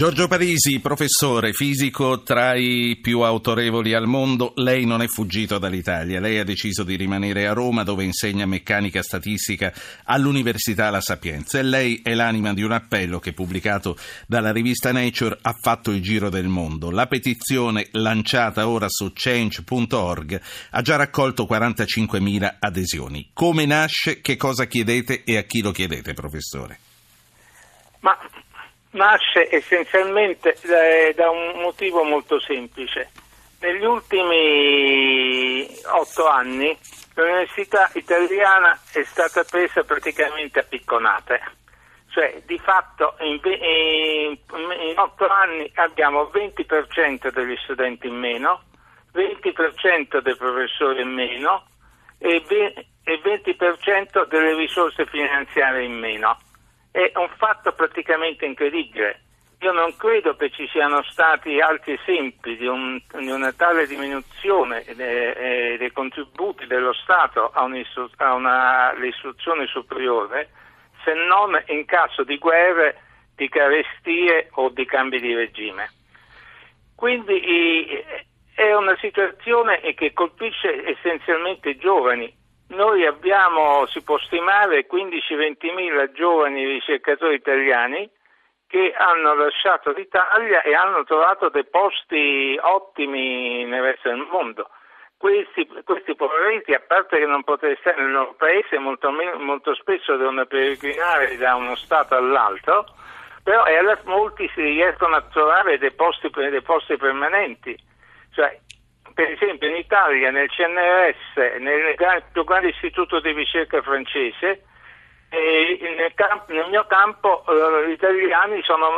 Giorgio Parisi, professore fisico tra i più autorevoli al mondo, lei non è fuggito dall'Italia, lei ha deciso di rimanere a Roma dove insegna meccanica statistica all'Università La Sapienza e lei è l'anima di un appello che pubblicato dalla rivista Nature ha fatto il giro del mondo. La petizione lanciata ora su change.org ha già raccolto 45.000 adesioni. Come nasce, che cosa chiedete e a chi lo chiedete, professore? Ma nasce essenzialmente da un motivo molto semplice. Negli ultimi otto anni l'università italiana è stata presa praticamente a picconate, cioè di fatto in, in, in otto anni abbiamo 20% degli studenti in meno, 20% dei professori in meno e 20% delle risorse finanziarie in meno è un fatto praticamente incredibile. Io non credo che ci siano stati altri esempi di, un, di una tale diminuzione dei, dei contributi dello Stato all'istruzione superiore se non in caso di guerre, di carestie o di cambi di regime. Quindi è una situazione che colpisce essenzialmente i giovani noi abbiamo, si può stimare, 15-20 mila giovani ricercatori italiani che hanno lasciato l'Italia e hanno trovato dei posti ottimi nel resto del mondo. Questi, questi poveretti, a parte che non poter stare nel loro paese, molto, molto spesso devono peregrinare da uno Stato all'altro, però molti si riescono a trovare dei posti, dei posti permanenti. Cioè, per esempio in Italia nel CNRS, nel più grande istituto di ricerca francese, nel, camp- nel, mio campo eh, gli italiani sono,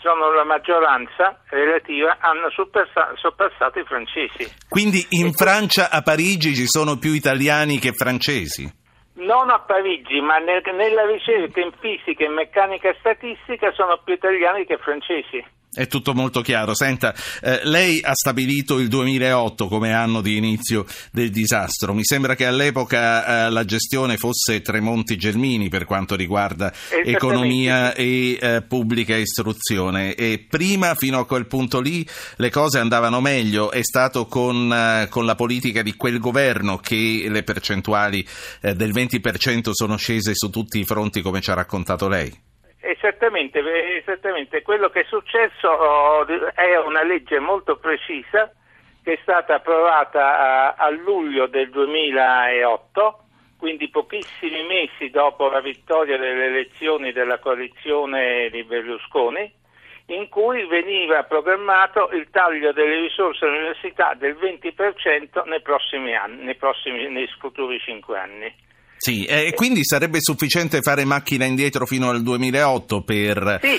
sono, la maggioranza relativa, hanno supersa- sorpassato i francesi. Quindi in e Francia, a Parigi, ci sono più italiani che francesi? Non a Parigi, ma nel, nella ricerca in fisica e meccanica statistica sono più italiani che francesi. È tutto molto chiaro. Senta, eh, lei ha stabilito il 2008 come anno di inizio del disastro. Mi sembra che all'epoca eh, la gestione fosse Tremonti Gelmini per quanto riguarda economia e eh, pubblica istruzione. E prima, fino a quel punto lì, le cose andavano meglio. È stato con, eh, con la politica di quel governo che le percentuali eh, del 20% sono scese su tutti i fronti, come ci ha raccontato lei. Esattamente, esattamente, quello che è successo oh, è una legge molto precisa che è stata approvata a, a luglio del 2008, quindi pochissimi mesi dopo la vittoria delle elezioni della coalizione di Berlusconi, in cui veniva programmato il taglio delle risorse all'università del 20% nei prossimi anni, nei, prossimi, nei futuri cinque anni. Sì, e quindi sarebbe sufficiente fare macchina indietro fino al 2008 per... Sì,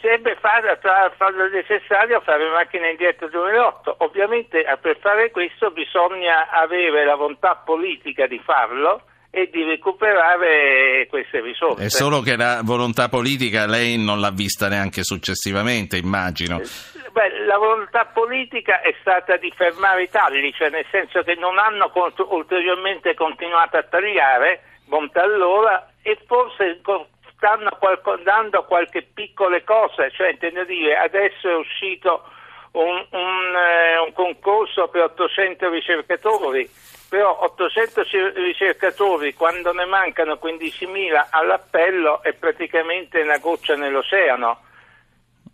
sarebbe fare, farlo necessario fare macchina indietro al 2008. Ovviamente eh, per fare questo bisogna avere la volontà politica di farlo e di recuperare queste risorse. È solo che la volontà politica lei non l'ha vista neanche successivamente, immagino. Eh, Beh, la volontà politica è stata di fermare i tagli, cioè nel senso che non hanno cont- ulteriormente continuato a tagliare, bontà allora, e forse stanno qualco- dando qualche piccole cose, cioè intendo dire adesso è uscito un, un, eh, un concorso per 800 ricercatori, però 800 ricercatori quando ne mancano 15.000 all'appello è praticamente una goccia nell'oceano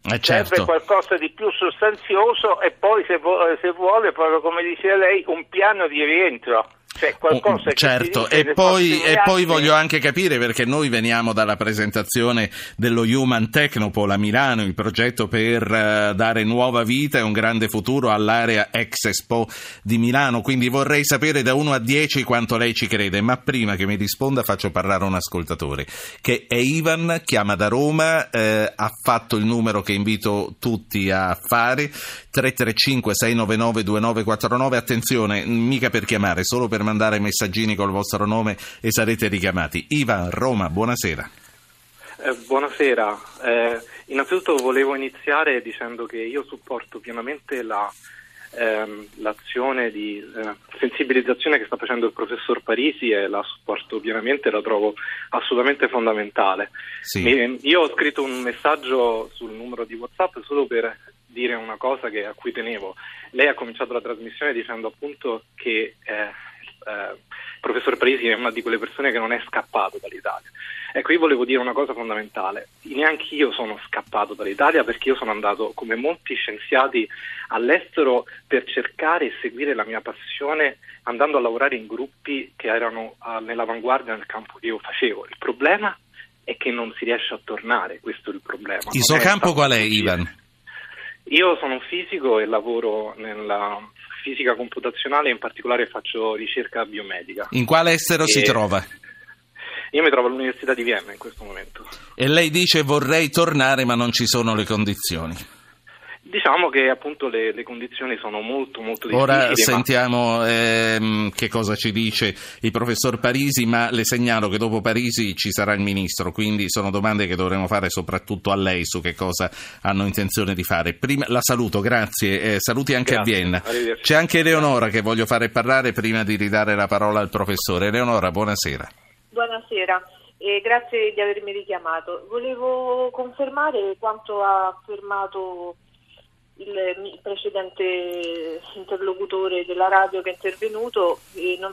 eh certo. Serve qualcosa di più sostanzioso e poi se, vuole, se vuole proprio come diceva lei, un piano di rientro. Cioè qualcosa certo, e poi, e poi, voglio anche capire perché noi veniamo dalla presentazione dello Human Technopole a Milano, il progetto per uh, dare nuova vita e un grande futuro all'area ex Expo di Milano, quindi vorrei sapere da 1 a 10 quanto lei ci crede, ma prima che mi risponda faccio parlare un ascoltatore che è Ivan, chiama da Roma, eh, ha fatto il numero che invito tutti a fare, 335 699 2949, attenzione, mica per chiamare, solo per mandare messaggini col vostro nome e sarete richiamati. Ivan, Roma, buonasera. Eh, buonasera, eh, innanzitutto volevo iniziare dicendo che io supporto pienamente la ehm, l'azione di eh, sensibilizzazione che sta facendo il professor Parisi e la supporto pienamente, la trovo assolutamente fondamentale. Sì. Mi- io ho scritto un messaggio sul numero di WhatsApp solo per dire una cosa che- a cui tenevo. Lei ha cominciato la trasmissione dicendo appunto che eh, eh, il professor Parisi è una di quelle persone che non è scappato dall'Italia. Ecco, io volevo dire una cosa fondamentale. Neanche io sono scappato dall'Italia perché io sono andato, come molti scienziati, all'estero per cercare e seguire la mia passione andando a lavorare in gruppi che erano ah, nell'avanguardia nel campo che io facevo. Il problema è che non si riesce a tornare, questo è il problema. Il Non suo campo qual è. Ivan? Io sono un fisico e lavoro nella fisica computazionale, in particolare faccio ricerca biomedica. In quale estero si E- trova? Io mi trovo all'Università di Vienna in questo momento. E lei dice vorrei tornare ma non ci sono le condizioni. Diciamo che appunto le, le condizioni sono molto molto difficili. Ora ma- sentiamo ehm, che cosa ci dice il professor Parisi, ma le segnalo che dopo Parisi ci sarà il ministro, quindi sono domande che dovremo fare soprattutto a lei su che cosa hanno intenzione di fare. Prima, la saluto, grazie, eh, saluti anche Grazie, a Vienna. C'è anche Eleonora che voglio fare parlare prima di ridare la parola al professore. Eleonora, buonasera. Buonasera e grazie di avermi richiamato. Volevo confermare quanto ha affermato il precedente interlocutore della radio che è intervenuto.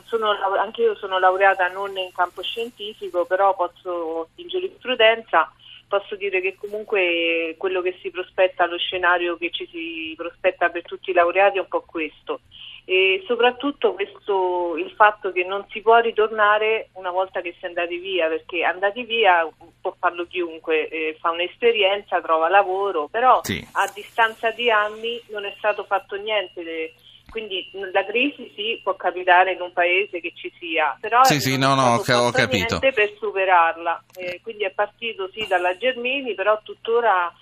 Sono anche io sono laureata non in campo scientifico, però posso in giurisprudenza. Posso dire che comunque quello che si prospetta, lo scenario che ci si prospetta per tutti i laureati è un po' questo e soprattutto questo, il fatto che non si può ritornare una volta che si è andati via, perché andati via può farlo chiunque, eh, fa un'esperienza, trova lavoro, però Sì. a distanza di anni non è stato fatto niente. le- quindi la crisi sì può capitare in un paese che ci sia, però Sì, sì, no, no, ho capito. per superarla. Eh, quindi è partito sì dalla Germini, però tuttora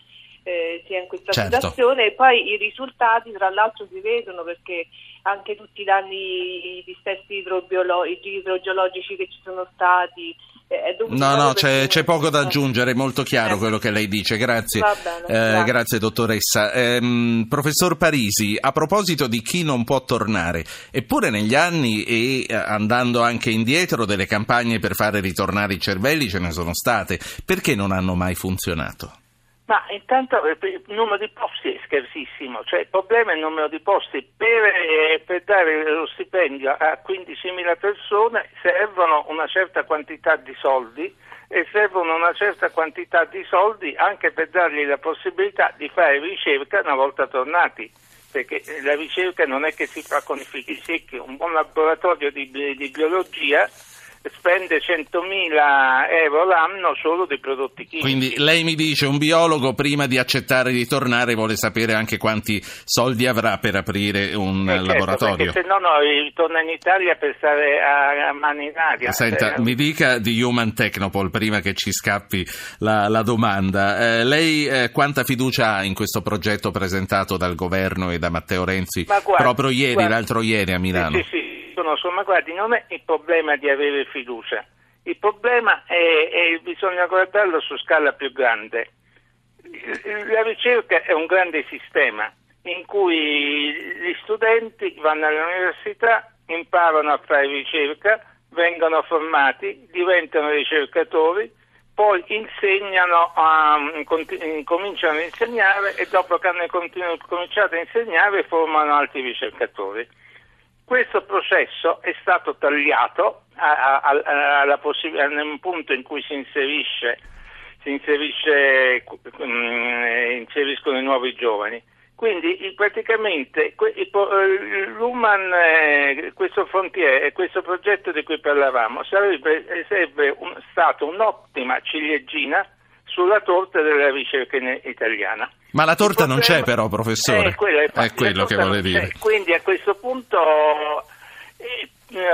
eh, si è in questa Certo. situazione e poi i risultati tra l'altro si vedono perché anche tutti i danni, i dissesti idrobiolo- idrogeologici che ci sono stati eh, No, no, c'è, c'è poco da eh. aggiungere, è molto chiaro Eh. quello che lei dice, grazie. Bene, Eh, grazie. grazie dottoressa. Ehm, professor Parisi, a proposito di chi non può tornare, eppure negli anni e eh, andando anche indietro delle campagne per fare ritornare i cervelli ce ne sono state, perché non hanno mai funzionato? Ma intanto eh, il numero di posti è scarsissimo, cioè il problema è il numero di posti. Per, eh, per dare lo stipendio a 15.000 persone servono una certa quantità di soldi e servono una certa quantità di soldi anche per dargli la possibilità di fare ricerca una volta tornati. Perché eh, la ricerca non è che si fa con i fichi secchi, un buon laboratorio di, di biologia spende 100.000 euro l'anno solo di prodotti chimici. Quindi lei mi dice un biologo prima di accettare di tornare vuole sapere anche quanti soldi avrà per aprire un Eh, certo, laboratorio. perché se no, no ritorna in Italia per stare a, a mani in aria. Senta, Eh, mi dica di Human Technopol prima che ci scappi la, la domanda. Eh, lei eh, quanta fiducia ha in questo progetto presentato dal governo e da Matteo Renzi Ma guardi, proprio ieri, guardi. l'altro ieri a Milano? Sì, sì, sì, conosco, ma guardi, non è il problema di avere fiducia. Il problema è, è bisogna guardarlo su scala più grande. La ricerca è un grande sistema in cui gli studenti vanno all'università, imparano a fare ricerca, vengono formati, diventano ricercatori, poi insegnano, a, cominciano a insegnare e dopo che hanno cominciato a insegnare formano altri ricercatori. Questo processo è stato tagliato a, a, a, alla possi- nel punto in cui si inserisce, si inserisce, mm, inseriscono i nuovi giovani. Quindi praticamente eh, l'Human, eh, questo questo progetto di cui parlavamo, sarebbe, eh, sarebbe un- stato un'ottima ciliegina sulla torta della ricerca italiana. Ma la torta Il non c'è problema- però, professore. Eh, quello è, È quello che vuole dire. Quindi a questo punto eh,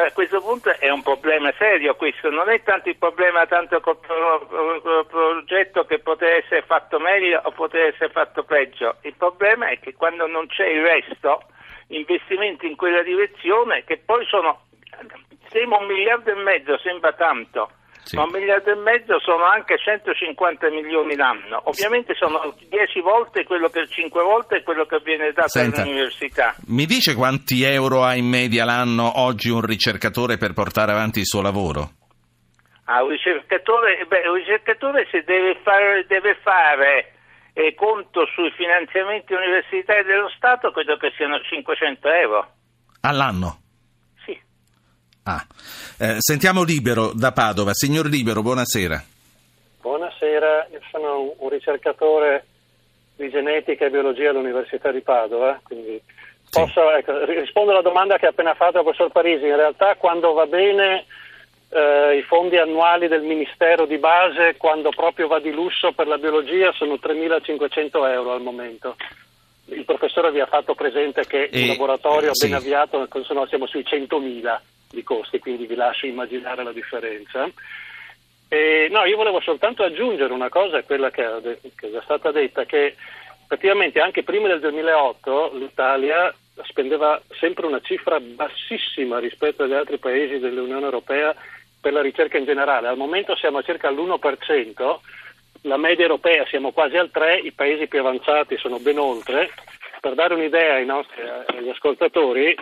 a questo punto è un problema serio questo, non è tanto il problema tanto col pro- pro- pro- progetto che poteva essere fatto meglio o poteva essere fatto peggio, il problema è che quando non c'è il resto, investimenti in quella direzione che poi sono, sembra un miliardo e mezzo, sembra tanto, sì. ma un miliardo e mezzo sono anche 150 milioni l'anno. Ovviamente sono 10 volte quello che 5 volte quello che viene dato Senta, all'università. Mi dice quanti euro ha in media l'anno oggi un ricercatore per portare avanti il suo lavoro? Ah, un ricercatore, beh, un ricercatore se deve fare, deve fare eh, conto sui finanziamenti universitari dello Stato, credo che siano 500 euro. All'anno? Ah. Eh, sentiamo Libero da Padova. Signor Libero, buonasera. Buonasera, io sono un ricercatore di genetica e biologia all'Università di Padova, quindi sì. posso ecco, rispondo alla domanda che ha appena fatto il professor Parisi. In realtà quando va bene eh, i fondi annuali del Ministero di base, quando proprio va di lusso per la biologia, sono 3.500 euro al momento. Il professore vi ha fatto presente che e, un laboratorio sì. ben avviato, no, siamo sui 100.000 di costi, quindi vi lascio immaginare la differenza. E, no, io volevo soltanto aggiungere una cosa a quella che, che è già stata detta, che effettivamente anche prima del 2008 l'Italia spendeva sempre una cifra bassissima rispetto agli altri paesi dell'Unione Europea per la ricerca in generale. Al momento siamo a circa l'1%, la media europea siamo quasi al 3%, i paesi più avanzati sono ben oltre. Per dare un'idea nostri agli ascoltatori,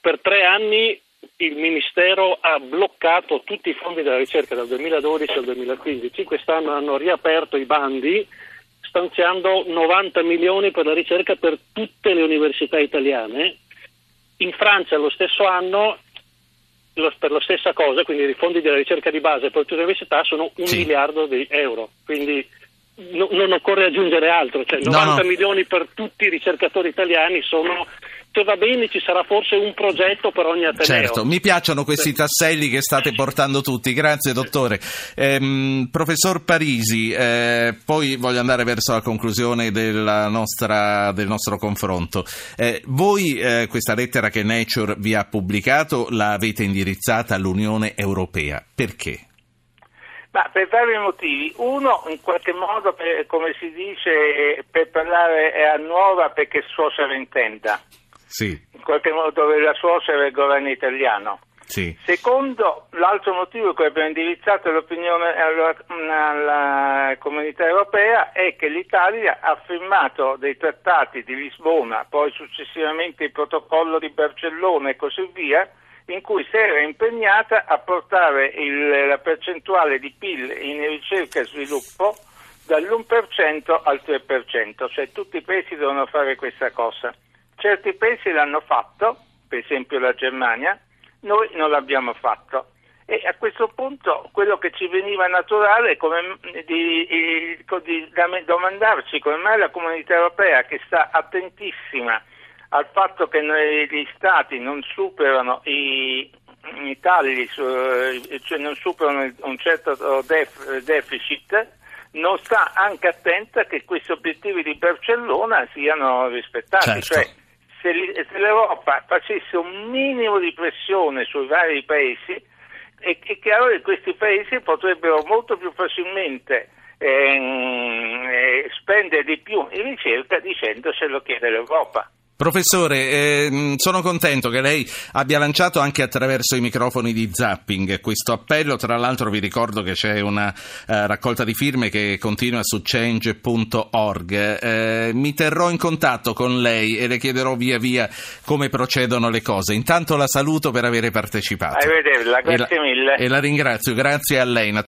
per tre anni il Ministero ha bloccato tutti i fondi della ricerca dal 2012 al 2015, quest'anno hanno riaperto i bandi stanziando 90 milioni per la ricerca per tutte le università italiane. In Francia lo stesso anno per la stessa cosa, quindi i fondi della ricerca di base per tutte le università sono un sì. miliardo di euro. Quindi no, non occorre aggiungere altro, cioè 90 no, no. milioni per tutti i ricercatori italiani sono se va bene ci sarà forse un progetto per ogni ateneo. Certo, mi piacciono questi tasselli che state portando tutti, grazie dottore. Ehm, professor Parisi, eh, poi voglio andare verso la conclusione nostra, del nostro confronto. Eh, voi eh, questa lettera che Nature vi ha pubblicato l'avete indirizzata all'Unione Europea, perché? Ma per vari motivi. Uno, in qualche modo, per, come si dice, per parlare a nuova perché suocera intenda. Sì. In qualche modo la suocera il governo italiano. Sì. Secondo, l'altro motivo che abbiamo indirizzato l'opinione alla, alla, comunità europea è che l'Italia ha firmato dei trattati di Lisbona, poi successivamente il protocollo di Barcellona e così via, in cui si era impegnata a portare il, la percentuale di PIL in ricerca e sviluppo dall'1% al 3%, cioè tutti i paesi devono fare questa cosa. Certi paesi l'hanno fatto, per esempio la Germania, noi non l'abbiamo fatto. E a questo punto quello che ci veniva naturale è di, di, di domandarci come mai la comunità europea, che sta attentissima al fatto che gli Stati non superano i, i tagli, cioè non superano un certo def, deficit, non sta anche attenta che questi obiettivi di Barcellona siano rispettati. Certo. Cioè, se, l'Europa facesse un minimo di pressione sui vari paesi, è, è chiaro che questi paesi potrebbero molto più facilmente ehm, eh, spendere di più in ricerca dicendo se lo chiede l'Europa. Professore, eh, sono contento che lei abbia lanciato anche attraverso i microfoni di Zapping questo appello. Tra l'altro vi ricordo che c'è una eh, raccolta di firme che continua su change.org. Eh, mi terrò in contatto con lei e le chiederò via via come procedono le cose. Intanto la saluto per aver partecipato. Arrivederla, grazie e la, mille. E la ringrazio, grazie a lei.